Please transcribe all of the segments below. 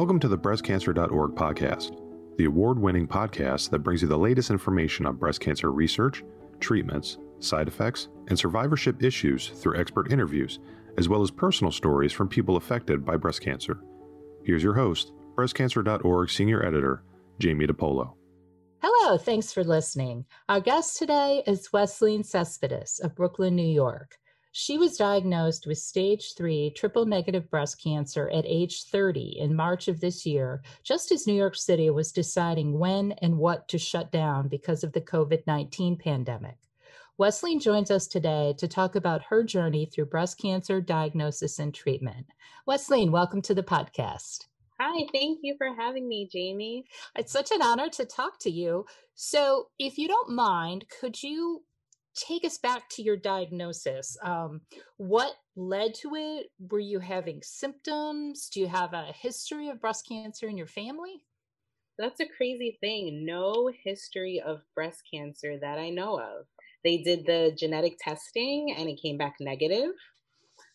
Welcome to the breastcancer.org podcast, the award winning podcast that brings you the latest information on breast cancer research, treatments, side effects, and survivorship issues through expert interviews, as well as personal stories from people affected by breast cancer. Here's your host, breastcancer.org senior editor, Jamie DePolo. Hello, thanks for listening. Our guest today is Wesleyan Cespedes of Brooklyn, New York. She was diagnosed with stage three triple negative breast cancer at age 30 in March of this year, just as New York City was deciding when and what to shut down because of the COVID 19 pandemic. Wesleyan joins us today to talk about her journey through breast cancer diagnosis and treatment. Wesleyan, welcome to the podcast. Hi, thank you for having me, Jamie. It's such an honor to talk to you. So, if you don't mind, could you take us back to your diagnosis? Um, what led to it? Were you having symptoms? Do you have a history of breast cancer in your family? That's a crazy thing. No history of breast cancer that I know of. They did the genetic testing and it came back negative.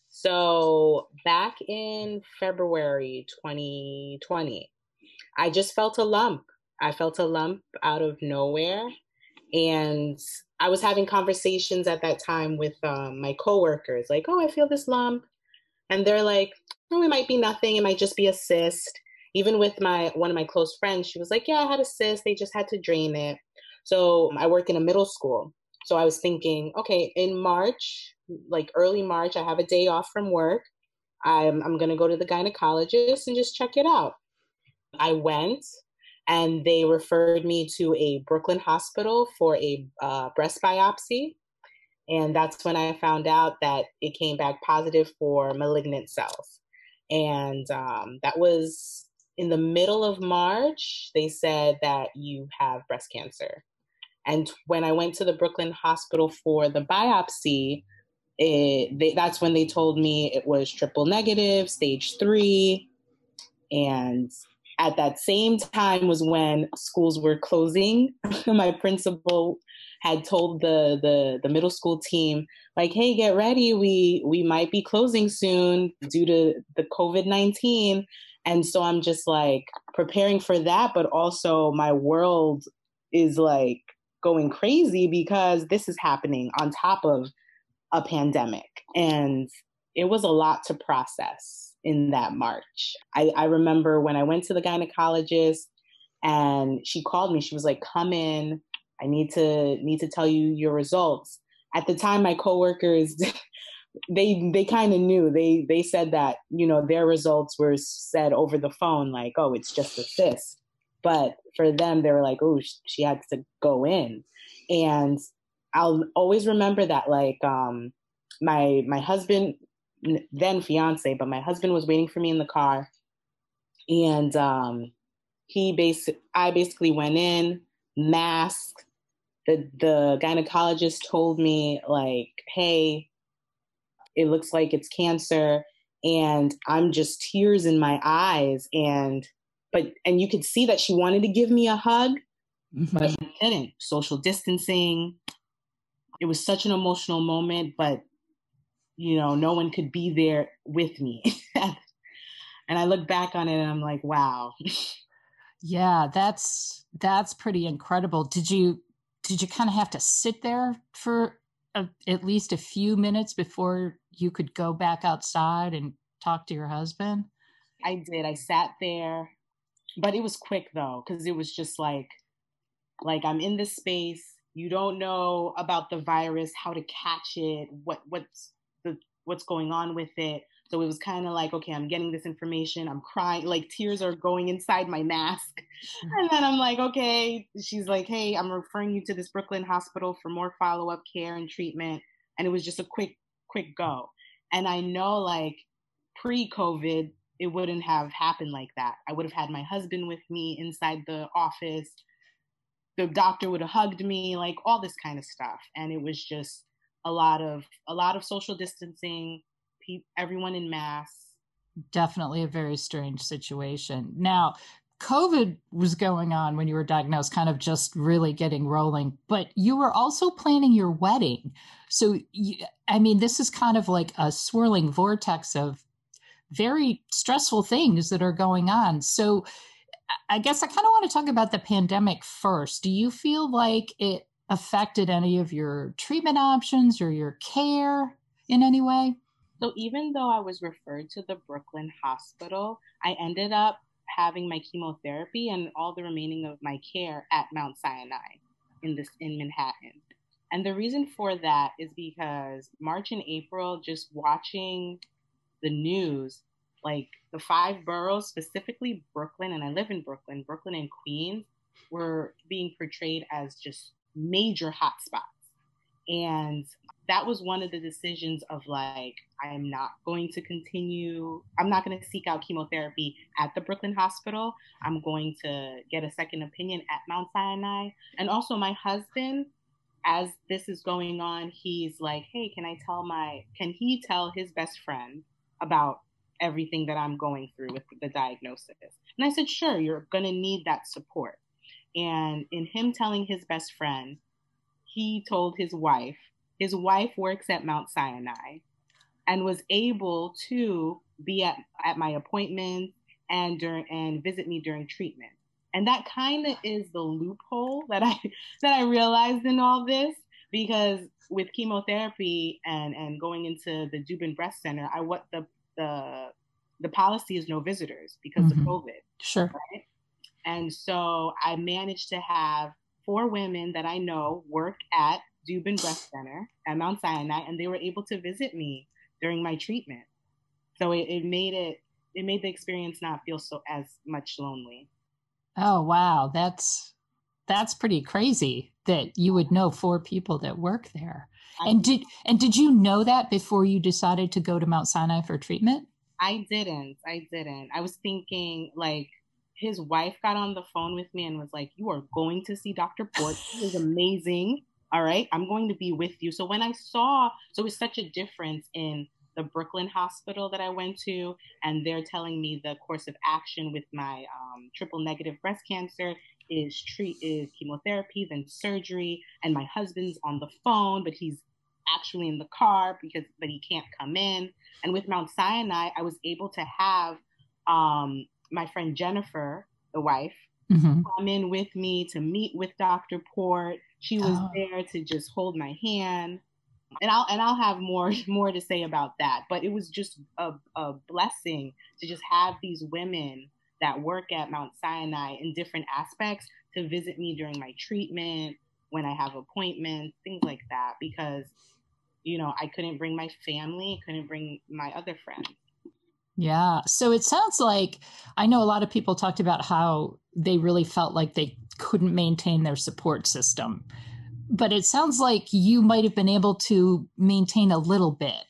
So back in February 2020, I just felt a lump. I felt a lump out of nowhere. And I was having conversations at that time with um, my coworkers, like, oh, I feel this lump. And they're like, oh, it might be nothing. It might just be a cyst. Even with my one of my close friends, she was like, yeah, I had a cyst. They just had to drain it. So I work in a middle school. So I was thinking, okay, in March, like early March, I have a day off from work. I'm, I'm going to go to the gynecologist and just check it out. I went and they referred me to a Brooklyn hospital for a uh, breast biopsy. And that's when I found out that it came back positive for malignant cells. And um, that was in the middle of March. They said that you have breast cancer. And when I went to the Brooklyn hospital for the biopsy, it, they, that's when they told me it was triple negative, stage three. And at that same time was when schools were closing. My principal had told the, the the middle school team like hey get ready we we might be closing soon due to the covid-19 and so i'm just like preparing for that but also my world is like going crazy because this is happening on top of a pandemic. And it was a lot to process in that March. I, I remember when I went to the gynecologist and she called me, she was like, come in. I need to need to tell you your results. At the time, my coworkers they they kind of knew. They they said that you know their results were said over the phone, like, oh, it's just a cyst. But for them, they were like, oh, she had to go in, and I'll always remember that like um my my husband then fiance, but my husband was waiting for me in the car. And um he basic I basically went in masked. The the gynecologist told me like hey it looks like it's cancer. And I'm just tears in my eyes and but and you could see that she wanted to give me a hug mm-hmm. but she didn't social distancing. It was such an emotional moment, but you know, no one could be there with me. and I look back on it and I'm like, wow. yeah, that's that's pretty incredible. Did you did you kind of have to sit there for a, at least a few minutes before you could go back outside and talk to your husband? I did. I sat there, but it was quick though cuz it was just like like I'm in this space you don't know about the virus, how to catch it, what what's what's going on with it. So it was kind of like, okay, I'm getting this information. I'm crying, like tears are going inside my mask. Mm-hmm. And then I'm like, okay. She's like, hey, I'm referring you to this Brooklyn hospital for more follow up care and treatment. And it was just a quick, quick go. And I know, like, pre COVID, it wouldn't have happened like that. I would have had my husband with me inside the office the doctor would have hugged me, like all this kind of stuff. And it was just a lot of a lot of social distancing, pe- everyone in mass. Definitely a very strange situation. Now, COVID was going on when you were diagnosed, kind of just really getting rolling, but you were also planning your wedding. So, you, I mean, this is kind of like a swirling vortex of very stressful things that are going on. So I guess I kind of want to talk about the pandemic first. Do you feel like it affected any of your treatment options or your care in any way? So even though I was referred to the Brooklyn Hospital, I ended up having my chemotherapy and all the remaining of my care at Mount Sinai in this in Manhattan. And the reason for that is because March and April, just watching the news, like the five boroughs, specifically Brooklyn, and I live in Brooklyn, Brooklyn and Queens, were being portrayed as just major hotspots. And that was one of the decisions of like, I am not going to continue, I'm not going to seek out chemotherapy at the Brooklyn Hospital. I'm going to get a second opinion at Mount Sinai. And also, my husband, as this is going on, he's like, hey, can I tell my, can he tell his best friend about everything that I'm going through with the diagnosis? And I said, sure, you're going to need that support. And in him telling his best friend, he told his wife, his wife works at Mount Sinai and was able to be at, at my appointment and during and visit me during treatment. And that kind of is the loophole that I that I realized in all this because with chemotherapy and and going into the Dubin Breast Center, I what the the the policy is no visitors because mm-hmm. of COVID. Sure. Right? And so I managed to have four women that I know work at Dubin Breast Center at Mount Sinai, and they were able to visit me during my treatment. So it, it made it it made the experience not feel so as much lonely. Oh wow, that's that's pretty crazy that you would know four people that work there. I, and did and did you know that before you decided to go to Mount Sinai for treatment? I didn't. I didn't. I was thinking like his wife got on the phone with me and was like, "You are going to see Dr. Port. He is amazing. All right, I'm going to be with you." So when I saw, so it was such a difference in the Brooklyn hospital that I went to, and they're telling me the course of action with my um, triple negative breast cancer is treat is chemotherapy, then surgery, and my husband's on the phone, but he's actually in the car because but he can't come in. And with Mount Sinai, I was able to have um, my friend Jennifer, the wife, mm-hmm. come in with me to meet with Dr. Port. She was oh. there to just hold my hand. And I'll and I'll have more more to say about that. But it was just a, a blessing to just have these women that work at Mount Sinai in different aspects to visit me during my treatment, when I have appointments, things like that, because you know, I couldn't bring my family, couldn't bring my other friends. Yeah. So it sounds like I know a lot of people talked about how they really felt like they couldn't maintain their support system. But it sounds like you might have been able to maintain a little bit.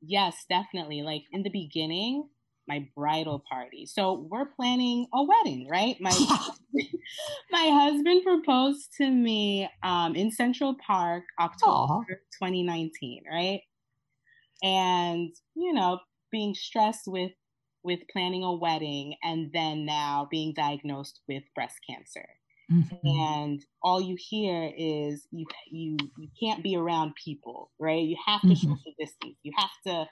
Yes, definitely. Like in the beginning, my bridal party. So we're planning a wedding, right? My my husband proposed to me um, in Central Park, October Aww. 2019, right? And you know, being stressed with with planning a wedding and then now being diagnosed with breast cancer. Mm-hmm. And all you hear is you you you can't be around people, right? You have to mm-hmm. social distance. You have to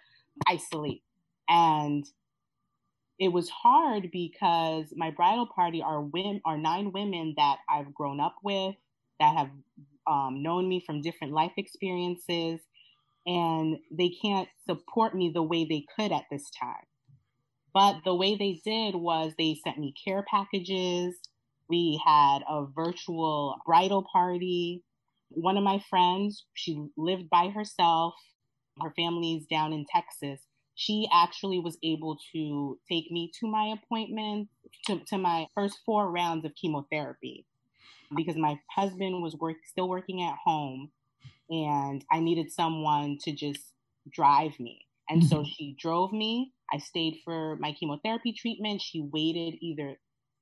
isolate. And it was hard because my bridal party are women are nine women that I've grown up with that have um, known me from different life experiences and they can't support me the way they could at this time. But the way they did was they sent me care packages. We had a virtual bridal party. One of my friends, she lived by herself. Her family's down in Texas. She actually was able to take me to my appointment, to, to my first four rounds of chemotherapy because my husband was work, still working at home and I needed someone to just drive me. And mm-hmm. so she drove me. I stayed for my chemotherapy treatment. She waited either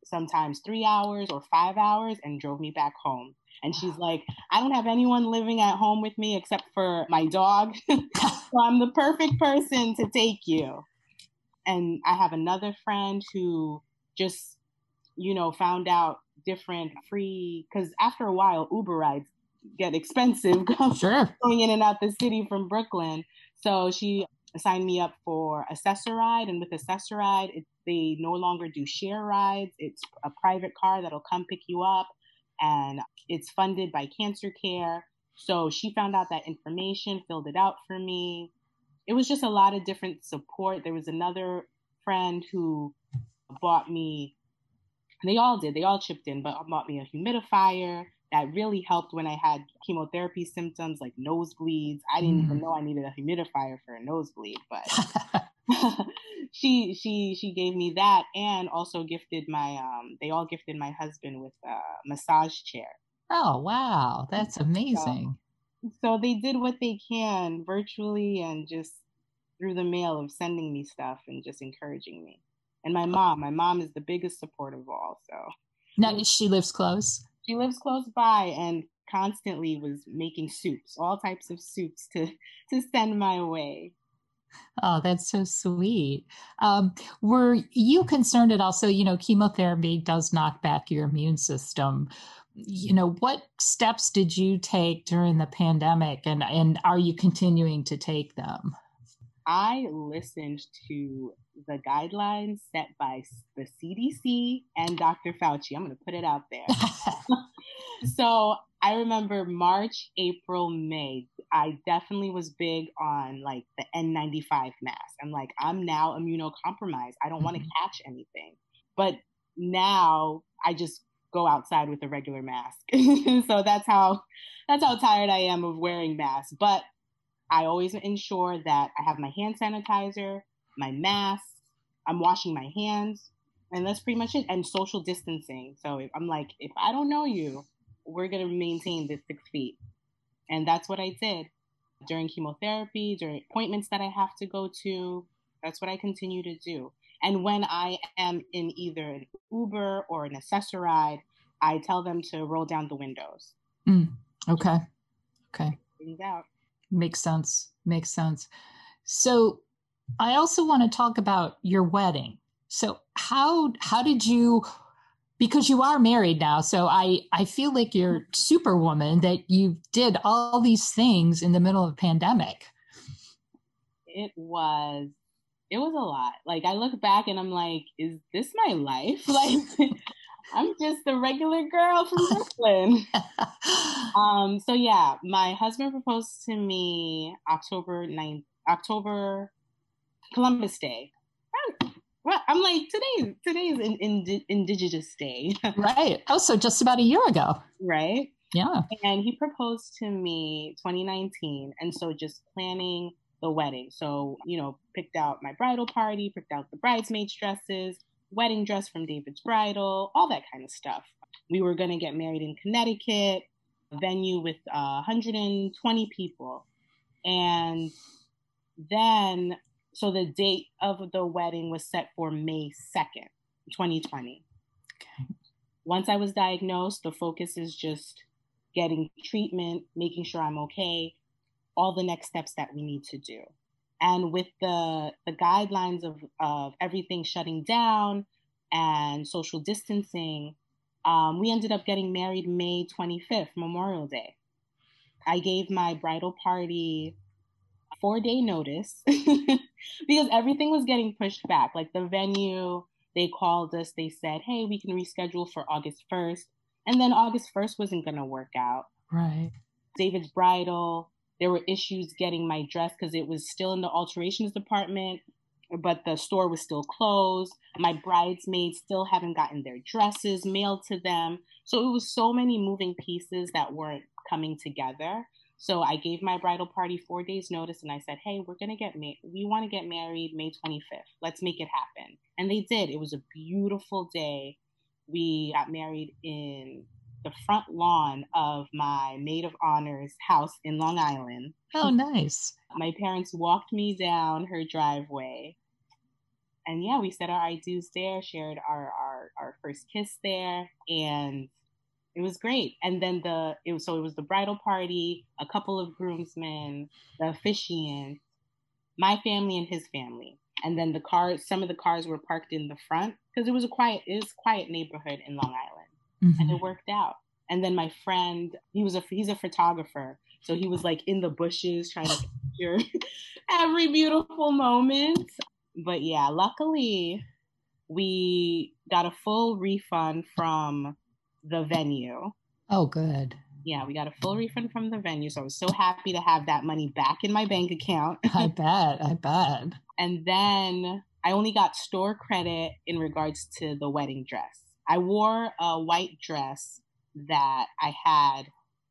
sometimes three hours or five hours and drove me back home. And she's like, I don't have anyone living at home with me except for my dog. so I'm the perfect person to take you. And I have another friend who just, you know, found out different free, because after a while, Uber rides get expensive sure. going in and out the city from Brooklyn. So she signed me up for Access-a-Ride, and with Access-a-Ride, it, they no longer do share rides. It's a private car that'll come pick you up, and it's funded by Cancer Care. So she found out that information, filled it out for me. It was just a lot of different support. There was another friend who bought me, they all did, they all chipped in, but bought me a humidifier that really helped when I had chemotherapy symptoms like nosebleeds. I didn't mm. even know I needed a humidifier for a nosebleed, but she she she gave me that and also gifted my um they all gifted my husband with a massage chair. Oh wow, that's amazing. So, so they did what they can virtually and just through the mail of sending me stuff and just encouraging me. And my mom, my mom is the biggest support of all. So now she lives close. She lives close by and constantly was making soups, all types of soups to to send my way. Oh, that's so sweet. Um, were you concerned at also? You know, chemotherapy does knock back your immune system. You know, what steps did you take during the pandemic, and and are you continuing to take them? I listened to the guidelines set by the CDC and Dr. Fauci. I'm going to put it out there. so I remember March, April, May. I definitely was big on like the N95 mask. I'm like, I'm now immunocompromised. I don't want to mm-hmm. catch anything. But now I just go outside with a regular mask. so that's how that's how tired I am of wearing masks. But I always ensure that I have my hand sanitizer, my mask, I'm washing my hands, and that's pretty much it. And social distancing. So if, I'm like, if I don't know you, we're going to maintain this six feet. And that's what I did during chemotherapy, during appointments that I have to go to. That's what I continue to do. And when I am in either an Uber or an Access-a-Ride, I tell them to roll down the windows. Mm, okay. Okay. Things out. Makes sense. Makes sense. So I also want to talk about your wedding. So how how did you because you are married now, so I I feel like you're superwoman that you did all these things in the middle of a pandemic. It was it was a lot. Like I look back and I'm like, is this my life? Like I'm just a regular girl from Brooklyn. um, so yeah, my husband proposed to me October 9th, October Columbus Day. I'm like today. Today's in, in, Indigenous Day, right? Oh, so just about a year ago, right? Yeah. And he proposed to me 2019, and so just planning the wedding. So you know, picked out my bridal party, picked out the bridesmaids' dresses, wedding dress from David's Bridal, all that kind of stuff. We were going to get married in Connecticut, a venue with uh, 120 people. And then, so the date of the wedding was set for May 2nd, 2020. Okay. Once I was diagnosed, the focus is just getting treatment, making sure I'm okay, all the next steps that we need to do. And with the the guidelines of of everything shutting down and social distancing, um, we ended up getting married May 25th, Memorial Day. I gave my bridal party four day notice because everything was getting pushed back. Like the venue, they called us, they said, hey, we can reschedule for August 1st. And then August 1st wasn't going to work out. Right. David's bridal, there were issues getting my dress because it was still in the alterations department, but the store was still closed. My bridesmaids still haven't gotten their dresses mailed to them. So it was so many moving pieces that weren't coming together. So I gave my bridal party four days notice and I said, Hey, we're gonna get married. We want to get married May 25th. Let's make it happen. And they did. It was a beautiful day. We got married in the front lawn of my maid of honors house in Long Island. Oh, nice. my parents walked me down her driveway. And yeah, we said our I do's there, shared our, our, our first kiss there, and it was great. And then the it was so it was the bridal party, a couple of groomsmen, the officiant, my family and his family. And then the cars, some of the cars were parked in the front because it was a quiet, it was quiet neighborhood in Long Island mm-hmm. and it worked out. And then my friend, he was a he's a photographer, so he was like in the bushes trying to capture every beautiful moment. But yeah, luckily we got a full refund from the venue. Oh, good. Yeah, we got a full refund from the venue. So I was so happy to have that money back in my bank account. I bet. I bet. And then I only got store credit in regards to the wedding dress. I wore a white dress that I had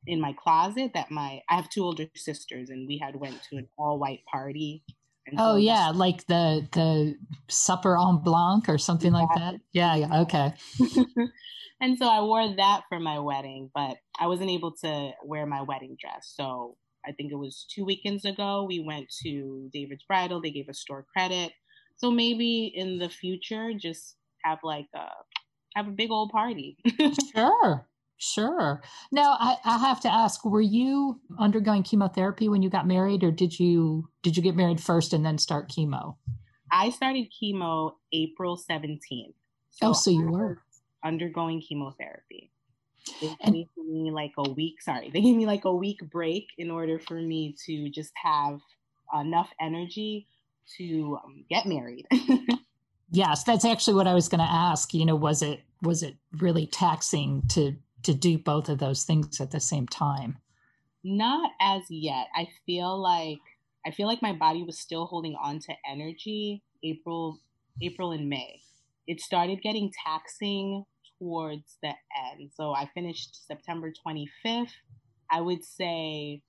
in my closet that my I have two older sisters and we had went to an all white party. oh yeah, like the the supper en blanc or something like that. Yeah, yeah, okay. and so I wore that for my wedding, but I wasn't able to wear my wedding dress. So I think it was two weekends ago we went to David's Bridal. They gave us store credit. So maybe in the future, just have like a have a big old party. sure. Sure. Now I, I have to ask, were you undergoing chemotherapy when you got married or did you did you get married first and then start chemo? I started chemo April 17th. So oh, so you were undergoing chemotherapy. They gave me like a week, sorry, they gave me like a week break in order for me to just have enough energy to um, get married. yes, that's actually what I was going to ask. You know, was it was it really taxing to to do both of those things at the same time? Not as yet. I feel like I feel like my body was still holding on to energy April April and May. It started getting taxing towards the end. So I finished September 25th. I would say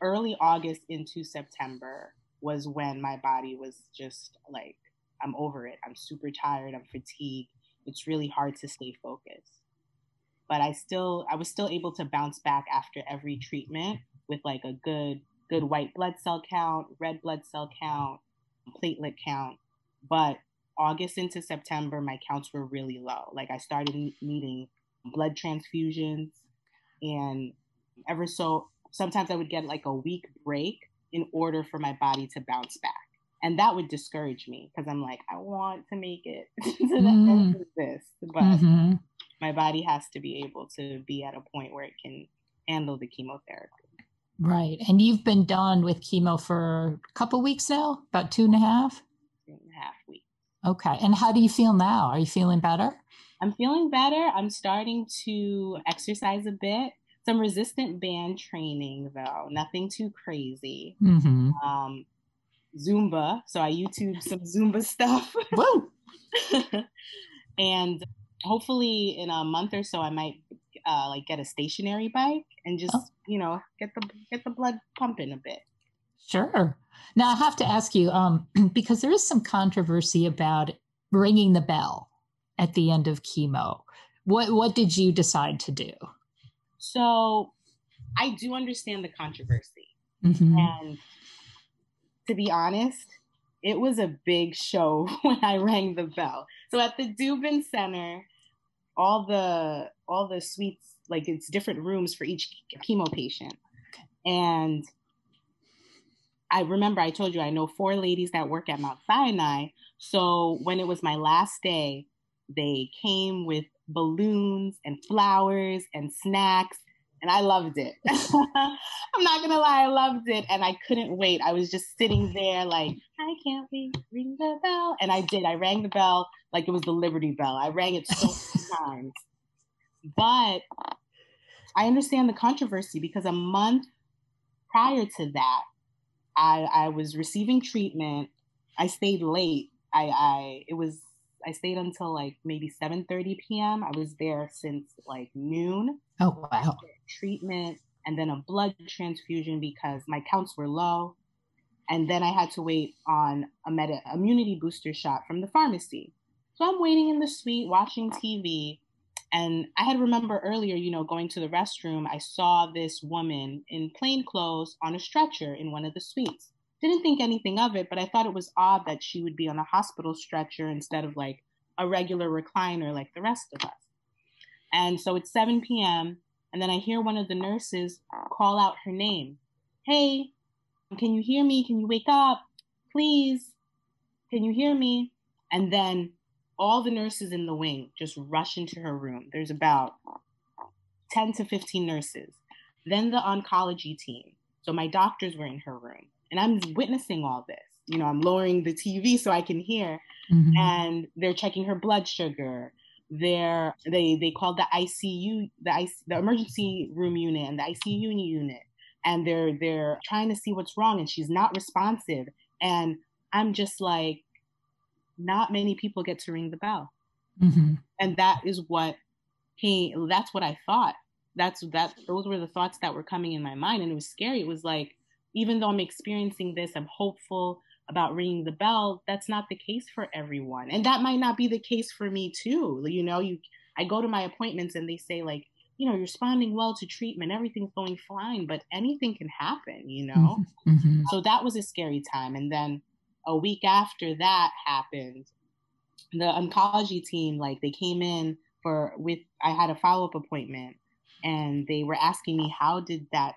early August into September was when my body was just like I'm over it. I'm super tired. I'm fatigued. It's really hard to stay focused but I still I was still able to bounce back after every treatment with like a good good white blood cell count, red blood cell count, platelet count. But August into September, my counts were really low. Like I started needing blood transfusions, and ever so sometimes I would get like a week break in order for my body to bounce back. And that would discourage me because I'm like, I want to make it to the mm. end of this. But mm-hmm my body has to be able to be at a point where it can handle the chemotherapy. Right. And you've been done with chemo for a couple weeks now, about two and a half? Two and a half weeks. Okay. And how do you feel now? Are you feeling better? I'm feeling better. I'm starting to exercise a bit. Some resistant band training, though, nothing too crazy. Mm-hmm. Um, Zumba. So I YouTube some Zumba stuff. Woo! and hopefully in a month or so I might uh, like get a stationary bike and just oh. you know get the get the blood pumping a bit. Sure. Now I have to ask you um, because there is some controversy about ringing the bell at the end of chemo. What what did you decide to do? So I do understand the controversy, mm-hmm. and to be honest, it was a big show when I rang the bell. So at the Dubin Center, all the all the suites like it's different rooms for each chemo patient, and I remember I told you I know four ladies that work at Mount Sinai. So when it was my last day, they came with balloons and flowers and snacks and I loved it. I'm not gonna lie, I loved it, and I couldn't wait. I was just sitting there like, I can't wait, ring the bell, and I did. I rang the bell like it was the Liberty Bell. I rang it so many times, but I understand the controversy because a month prior to that, I I was receiving treatment. I stayed late. I I it was I stayed until like maybe 7:30 p.m. I was there since like noon. Oh wow. Treatment and then a blood transfusion because my counts were low. And then I had to wait on a meta immunity booster shot from the pharmacy. So I'm waiting in the suite watching TV. And I had remember earlier, you know, going to the restroom, I saw this woman in plain clothes on a stretcher in one of the suites. Didn't think anything of it, but I thought it was odd that she would be on a hospital stretcher instead of like a regular recliner like the rest of us. And so it's 7 p.m. And then I hear one of the nurses call out her name. Hey, can you hear me? Can you wake up? Please. Can you hear me? And then all the nurses in the wing just rush into her room. There's about 10 to 15 nurses. Then the oncology team. So my doctors were in her room and I'm witnessing all this. You know, I'm lowering the TV so I can hear mm-hmm. and they're checking her blood sugar. They're, they they called the ICU, the IC, the emergency room unit and the ICU unit and they're they're trying to see what's wrong and she's not responsive and I'm just like not many people get to ring the bell. Mm-hmm. And that is what he, that's what I thought. That's that, those were the thoughts that were coming in my mind. And it was scary. It was like, even though I'm experiencing this, I'm hopeful about ringing the bell. That's not the case for everyone. And that might not be the case for me too. You know, you, I go to my appointments and they say like, you know, you're responding well to treatment, everything's going fine, but anything can happen, you know? Mm-hmm. mm-hmm. So that was a scary time. And then a week after that happened, the oncology team, like they came in for with I had a follow-up appointment and they were asking me how did that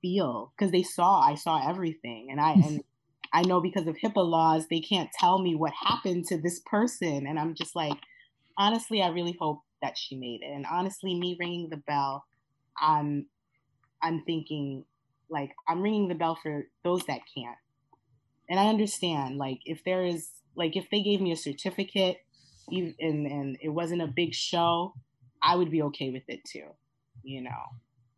feel? Because they saw I saw everything. And I mm-hmm. and I know because of HIPAA laws, they can't tell me what happened to this person. And I'm just like, honestly, I really hope that she made it. And honestly, me ringing the bell, I'm I'm thinking like I'm ringing the bell for those that can't and I understand like if there is like if they gave me a certificate and and it wasn't a big show, I would be okay with it too, you know.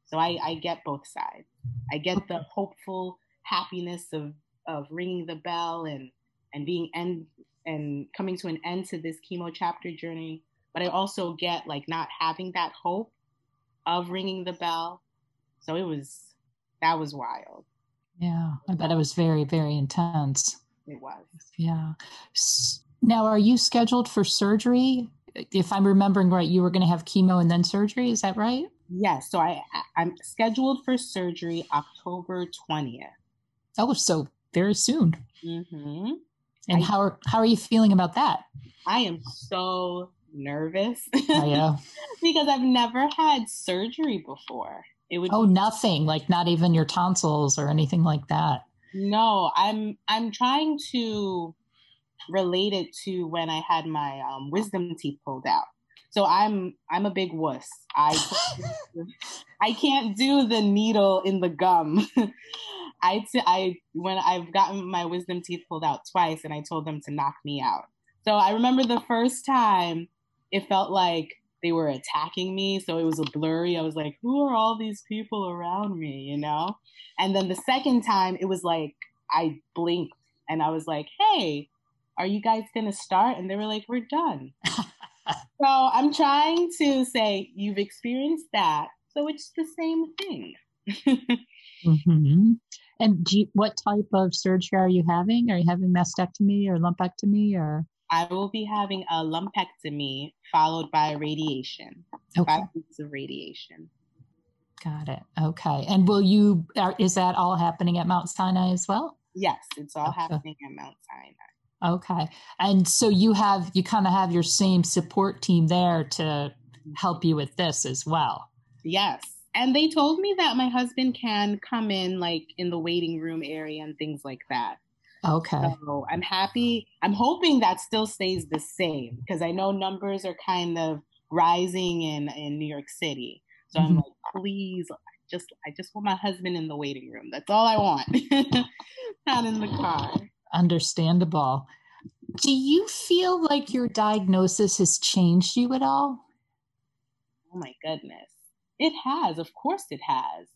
So I I get both sides. I get the hopeful happiness of of ringing the bell and and being end and coming to an end to this chemo chapter journey, but I also get like not having that hope of ringing the bell. So it was that was wild. Yeah, I bet it was very, very intense. It was. Yeah. Now, are you scheduled for surgery? If I'm remembering right, you were going to have chemo and then surgery. Is that right? Yes. So I I'm scheduled for surgery October twentieth. Oh, so very soon. Mm-hmm. And I, how are how are you feeling about that? I am so nervous. Oh, yeah. because I've never had surgery before. It would Oh, nothing, like not even your tonsils or anything like that. No, I'm I'm trying to relate it to when I had my um, wisdom teeth pulled out. So I'm I'm a big wuss. I I can't do the needle in the gum. I, t- I when I've gotten my wisdom teeth pulled out twice, and I told them to knock me out. So I remember the first time it felt like they were attacking me. So it was a blurry. I was like, who are all these people around me, you know? And then the second time, it was like, I blinked and I was like, hey, are you guys going to start? And they were like, we're done. so I'm trying to say, you've experienced that. So it's the same thing. mm-hmm. And you, what type of surgery are you having? Are you having mastectomy or lumpectomy or? I will be having a lumpectomy followed by radiation. Okay. Five weeks of radiation. Got it. Okay. And will you, is that all happening at Mount Sinai as well? Yes, it's all okay. happening at Mount Sinai. Okay. And so you have, you kind of have your same support team there to help you with this as well. Yes. And they told me that my husband can come in like in the waiting room area and things like that. Okay. So I'm happy. I'm hoping that still stays the same because I know numbers are kind of rising in in New York City. So mm-hmm. I'm like, please, just I just want my husband in the waiting room. That's all I want. Not in the car. Understandable. Do you feel like your diagnosis has changed you at all? Oh my goodness. It has. Of course it has.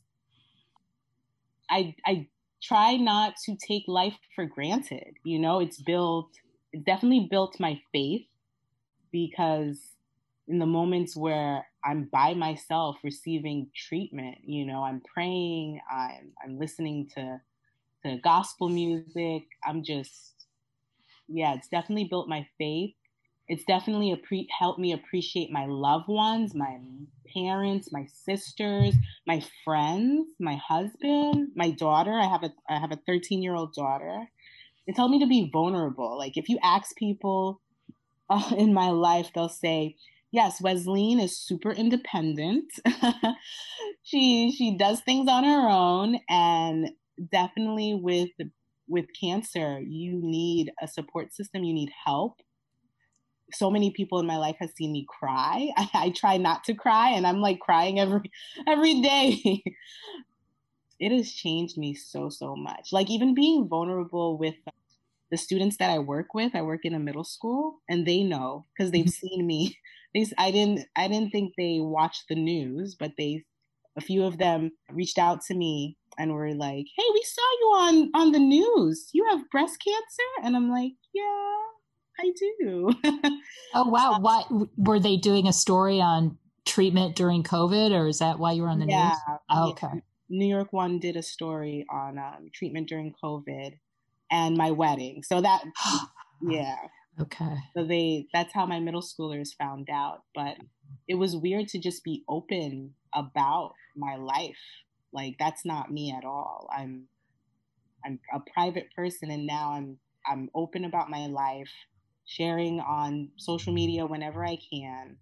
I I try not to take life for granted. You know, it's built, it definitely built my faith because in the moments where I'm by myself receiving treatment, you know, I'm praying, I'm I'm listening to to gospel music. I'm just yeah, it's definitely built my faith it's definitely appre- helped me appreciate my loved ones, my parents, my sisters, my friends, my husband, my daughter. I have a I have a 13 year old daughter. It's helped me to be vulnerable. Like if you ask people uh, in my life, they'll say, "Yes, Wesleyan is super independent. she she does things on her own, and definitely with with cancer, you need a support system. You need help." So many people in my life have seen me cry. I, I try not to cry, and I'm like crying every every day. it has changed me so so much. Like even being vulnerable with the students that I work with, I work in a middle school, and they know because they've mm-hmm. seen me. They, I didn't, I didn't think they watched the news, but they, a few of them reached out to me and were like, "Hey, we saw you on on the news. You have breast cancer," and I'm like, "Yeah, I do." oh wow! What were they doing a story on treatment during COVID, or is that why you were on the yeah, news? Oh, okay. Yeah. New York One did a story on um, treatment during COVID and my wedding. So that, yeah. Okay. So they, that's how my middle schoolers found out. But it was weird to just be open about my life. Like that's not me at all. I'm, I'm a private person, and now I'm, I'm open about my life, sharing on social media whenever I can.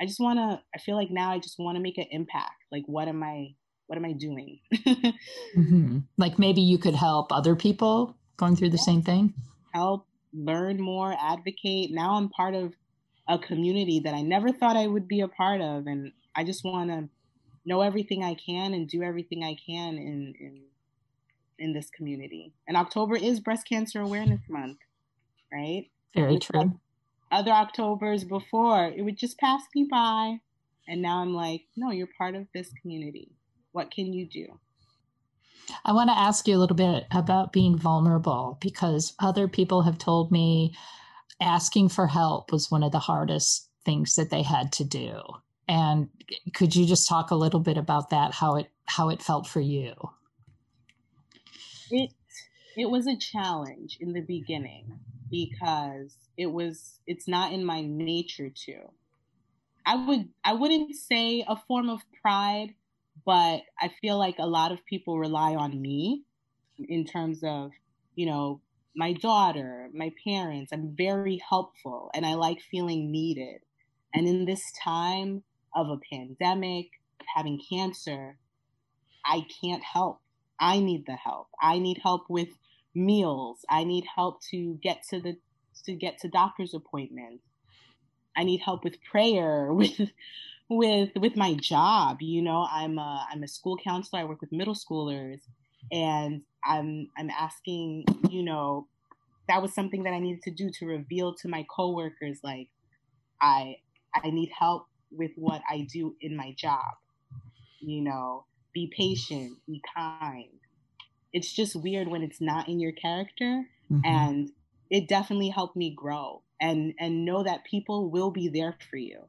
I just want to. I feel like now I just want to make an impact. Like, what am I? What am I doing? mm-hmm. Like maybe you could help other people going through the yeah. same thing? Help, learn more, advocate. Now I'm part of a community that I never thought I would be a part of. And I just want to know everything I can and do everything I can in, in, in this community. And October is Breast Cancer Awareness Month, right? Very true. Other Octobers before, it would just pass me by. And now I'm like, no, you're part of this community. What can you do? I want to ask you a little bit about being vulnerable because other people have told me asking for help was one of the hardest things that they had to do. And could you just talk a little bit about that how it how it felt for you? It it was a challenge in the beginning because it was it's not in my nature to. I would I wouldn't say a form of pride but I feel like a lot of people rely on me in terms of, you know, my daughter, my parents. I'm very helpful and I like feeling needed. And in this time of a pandemic, having cancer, I can't help. I need the help. I need help with meals. I need help to get to the to get to doctor's appointments. I need help with prayer, with with with my job you know? I'm a i'm a school counselor. I work with middle schoolers. And i'm i'm asking you know that was something that i needed to do to reveal to my coworkers like i i need help with what i do in my job. You know be patient be kind it's just weird when it's not in your character mm-hmm. and it definitely helped me grow and and know that people will be there for you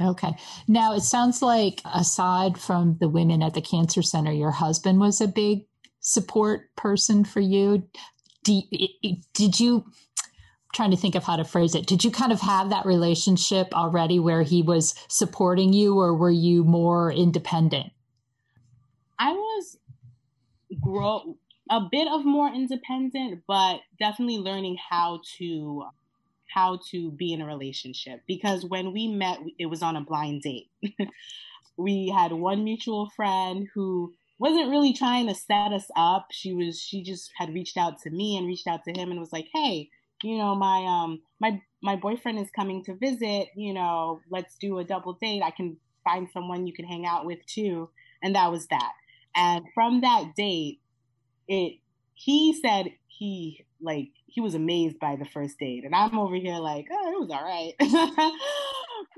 Okay. Now it sounds like aside from the women at the cancer center, your husband was a big support person for you. Did you I'm trying to think of how to phrase it? Did you kind of have that relationship already where he was supporting you or were you more independent? I was grow a bit of more independent, but definitely learning how to how to be in a relationship because when we met, it was on a blind date. we had one mutual friend who wasn't really trying to set us up. She was she just had reached out to me and reached out to him and was like, "Hey, you know, my um my my boyfriend is coming to visit, you know, let's do a double date. I can find someone you can hang out with too." And that was that. And from that date, it he said he like he was amazed by the first date. And i'm over here like oh it was all right.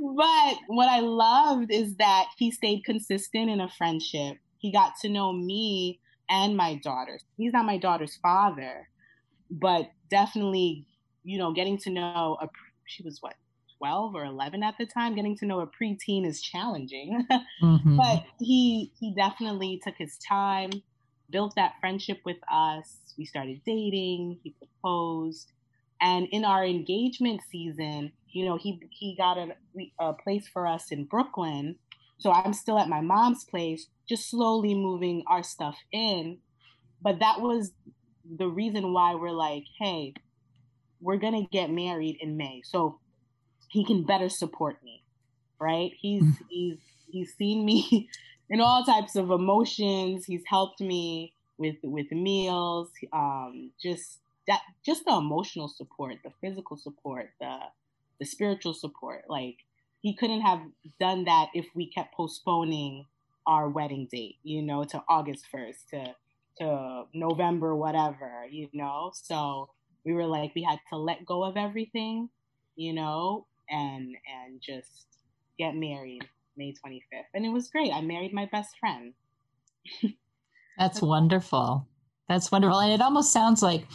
But what i loved is that he stayed consistent in a friendship. He got to know me and my daughters. He's not my daughter's father but definitely you know getting to know a she was what 12 or 11 at the time getting to know a preteen is challenging mm-hmm. but he he definitely took his time built that friendship with us. We started dating. He proposed, and in our engagement season, you know, he he got a, a place for us in Brooklyn. So I'm still at my mom's place, just slowly moving our stuff in. But that was the reason why we're like, hey, we're gonna get married in May, so he can better support me, right? He's mm. he's he's seen me in all types of emotions. He's helped me with with meals, um, just that just the emotional support, the physical support, the the spiritual support. Like he couldn't have done that if we kept postponing our wedding date, you know, to August 1st, to to November, whatever, you know. So we were like, we had to let go of everything, you know, and and just get married May 25th. And it was great. I married my best friend. That's wonderful. That's wonderful. And it almost sounds like,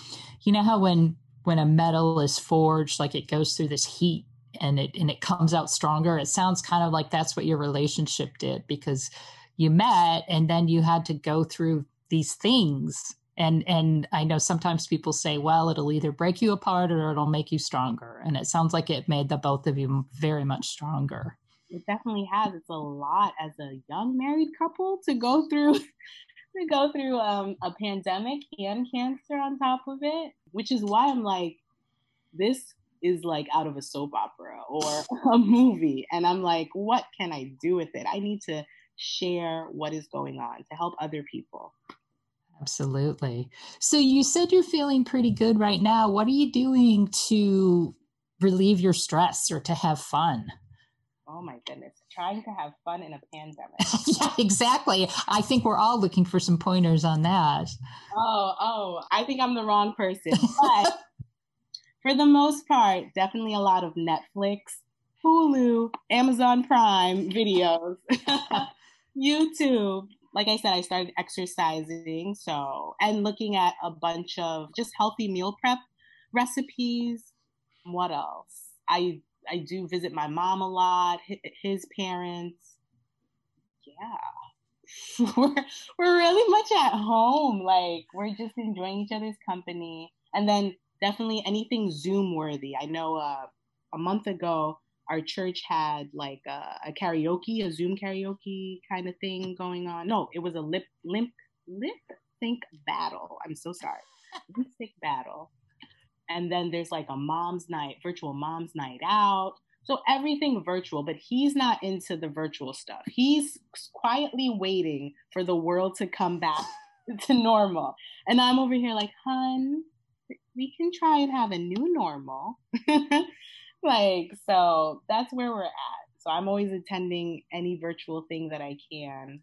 you know how when when a metal is forged, like it goes through this heat and it and it comes out stronger. It sounds kind of like that's what your relationship did because you met and then you had to go through these things and and i know sometimes people say well it'll either break you apart or it'll make you stronger. And it sounds like it made the both of you very much stronger. It definitely has. It's a lot as a young married couple to go through to go through um, a pandemic and cancer on top of it which is why i'm like this is like out of a soap opera or a movie. And i'm like what can i do with it? I need to share what is going on to help other people Absolutely. So you said you're feeling pretty good right now. What are you doing to relieve your stress or to have fun? Oh my goodness. Trying to have fun in a pandemic. yeah, exactly. I think we're all looking for some pointers on that. Oh, oh, I think I'm the wrong person. But for the most part, definitely a lot of Netflix, Hulu, Amazon Prime videos, YouTube, like I said, I started exercising. So, and looking at a bunch of just healthy meal prep recipes. What else? I I do visit my mom a lot, his parents. Yeah. we're we're really much at home. Like we're just enjoying each other's company. And then definitely anything Zoom worthy. I know uh, a month ago our church had like a, a, karaoke, a Zoom karaoke kind of thing going on. No, it was a lip limp lip sync battle. I'm so sorry, lip sync battle. And then there's like a mom's night, virtual mom's night out. So everything virtual, but he's not into the virtual stuff. He's quietly waiting for the world to come back to normal. And I'm over here like, hun, we can try and have a new normal. like, so that's where we're at. So I'm always attending any virtual thing that I can.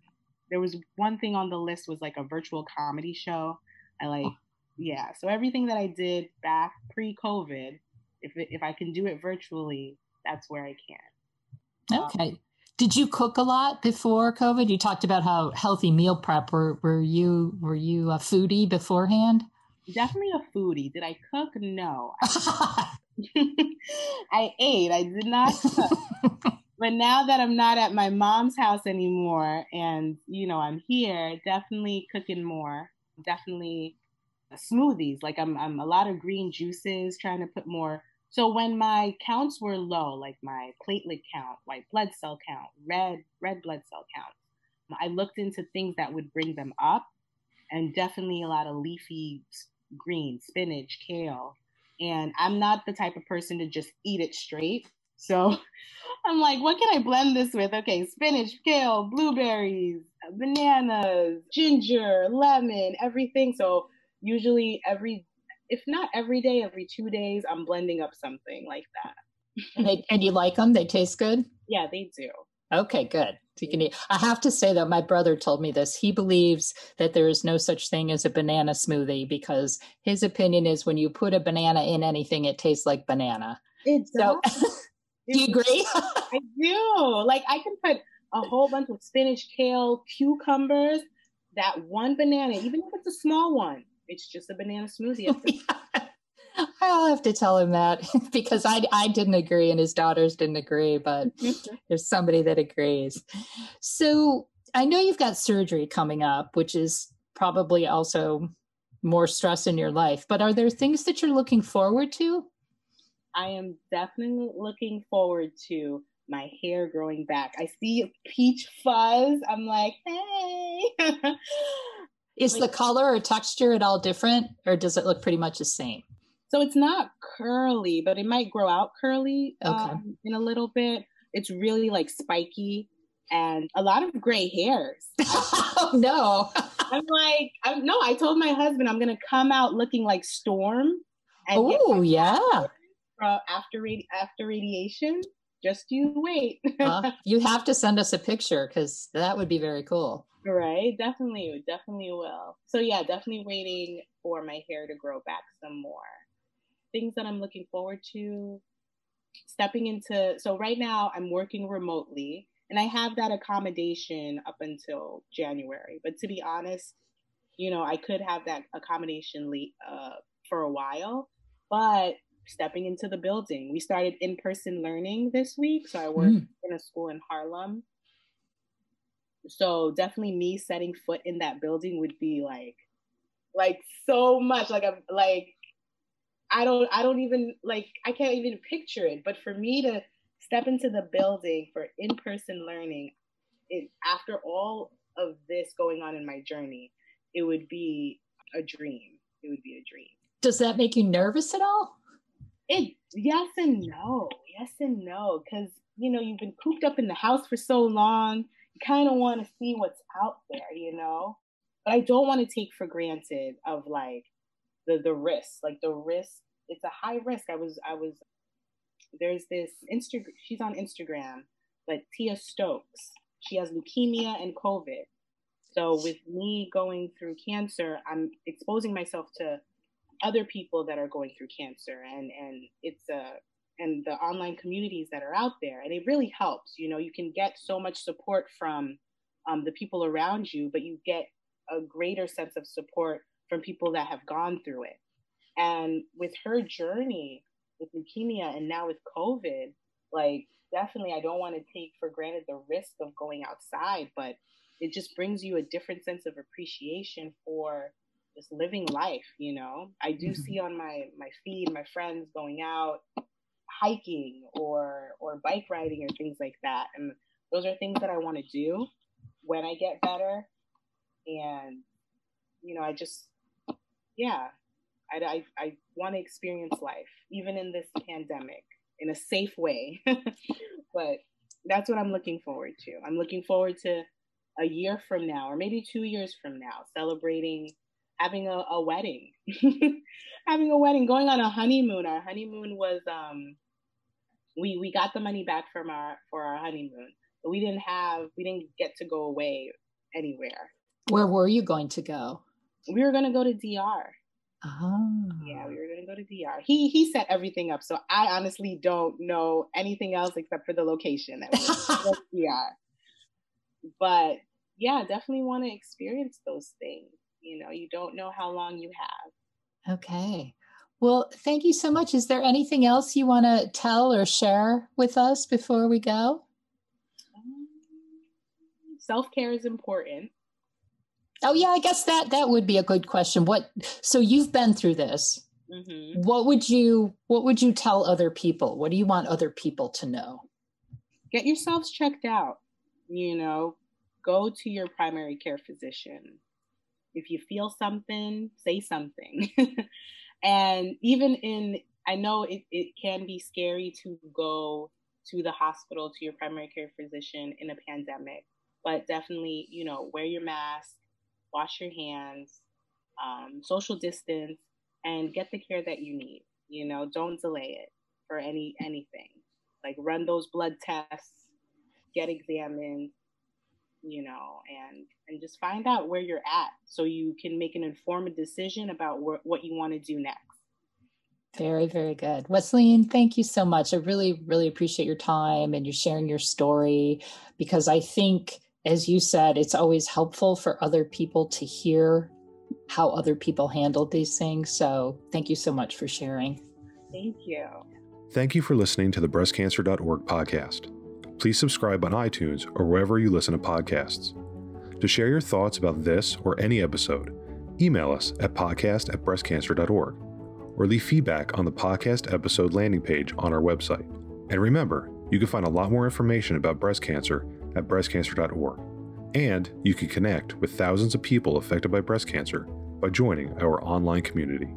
There was one thing on the list was like a virtual comedy show. I like, oh. yeah. So everything that I did back pre-COVID, if it, if I can do it virtually, that's where I can. Um, okay. Um, did you cook a lot before COVID? You talked about how healthy meal prep. Were were you were you a foodie beforehand? Definitely a foodie. Did I cook? No. I ate. I did not but now that I'm not at my mom's house anymore and, you know, I'm here, definitely cooking more. Definitely smoothies. Like I'm, I'm a lot of green juices, trying to put more. So when my counts were low, like my platelet count, white blood cell count, red, red blood cell count, I looked into things that would bring them up and definitely a lot of leafy green, spinach, kale, and I'm not the type of person to just eat it straight. So I'm like, what can I blend this with? Okay, spinach, kale, blueberries, bananas, ginger, lemon, everything. So usually every, if not every day, every two days, I'm blending up something like that. and, they, and you like them? They taste good? Yeah, they do. Okay, good. So you can eat. I have to say that my brother told me this. He believes that there is no such thing as a banana smoothie because his opinion is when you put a banana in anything, it tastes like banana. It does. So, do you agree? I do. Like I can put a whole bunch of spinach, kale, cucumbers, that one banana, even if it's a small one, it's just a banana smoothie. I'll have to tell him that because I, I didn't agree and his daughters didn't agree, but mm-hmm. there's somebody that agrees. So I know you've got surgery coming up, which is probably also more stress in your life, but are there things that you're looking forward to? I am definitely looking forward to my hair growing back. I see peach fuzz. I'm like, hey. is the color or texture at all different, or does it look pretty much the same? So it's not curly, but it might grow out curly okay. um, in a little bit. It's really like spiky and a lot of gray hairs. oh no. I'm like, I'm, no, I told my husband I'm going to come out looking like Storm. Oh, yeah. After, radi- after radiation. just you wait. uh, you have to send us a picture because that would be very cool. Right, definitely, definitely will. So yeah, definitely waiting for my hair to grow back some more. Things that I'm looking forward to stepping into so right now I'm working remotely and I have that accommodation up until January. But to be honest, you know, I could have that accommodation uh, for a while, but stepping into the building, we started in-person learning this week. So I work mm. in a school in Harlem. So definitely me setting foot in that building would be like, like so much like I'm like I don't I don't even like I can't even picture it. But for me to step into the building for in-person learning, it after all of this going on in my journey, it would be a dream. It would be a dream. Does that make you nervous at all? It yes and no. Yes and no. Cause you know, you've been cooped up in the house for so long. You kind of want to see what's out there, you know? But I don't want to take for granted of like the the risk, like the risk. It's a high risk. I was I was there's this Instagram. She's on Instagram, but Tia Stokes. She has leukemia and COVID. So with me going through cancer, I'm exposing myself to other people that are going through cancer, and and it's a and the online communities that are out there, and it really helps. You know, you can get so much support from um, the people around you, but you get a greater sense of support from people that have gone through it. And with her journey with leukemia and now with COVID, like definitely I don't want to take for granted the risk of going outside, but it just brings you a different sense of appreciation for just living life, you know. I do mm-hmm. see on my my feed my friends going out hiking or or bike riding or things like that. And those are things that I want to do when I get better. And you know, I just yeah, I, I, I want to experience life, even in this pandemic, in a safe way. but that's what I'm looking forward to. I'm looking forward to a year from now, or maybe two years from now, celebrating having a, a wedding, having a wedding, going on a honeymoon. Our honeymoon was um, we we got the money back from our for our honeymoon, but we didn't have we didn't get to go away anywhere. Where were you going to go? We were going to go to DR. Oh. Yeah, we were gonna go to DR. He he set everything up, so I honestly don't know anything else except for the location that we DR. But yeah, definitely want to experience those things. You know, you don't know how long you have. Okay. Well, thank you so much. Is there anything else you want to tell or share with us before we go? Um, Self care is important. Oh yeah, I guess that that would be a good question. What so you've been through this. Mm-hmm. What would you what would you tell other people? What do you want other people to know? Get yourselves checked out. You know, go to your primary care physician. If you feel something, say something. and even in I know it, it can be scary to go to the hospital to your primary care physician in a pandemic, but definitely, you know, wear your mask, wash your hands, um, social distance, and get the care that you need. You know, don't delay it for any anything. Like run those blood tests, get examined, you know, and and just find out where you're at so you can make an informed decision about wh- what you want to do next. Very, very good. Wesleyan, thank you so much. I really, really appreciate your time and you sharing your story because I think as you said, it's always helpful for other people to hear how other people handled these things. So thank you so much for sharing. Thank you. Thank you for listening to the breastcancer.org podcast. Please subscribe on iTunes or wherever you listen to podcasts. To share your thoughts about this or any episode, email us at podcast at breastcancer.org or leave feedback on the podcast episode landing page on our website. And remember, you can find a lot more information about breast cancer at breastcancer.org. And you can connect with thousands of people affected by breast cancer by joining our online community.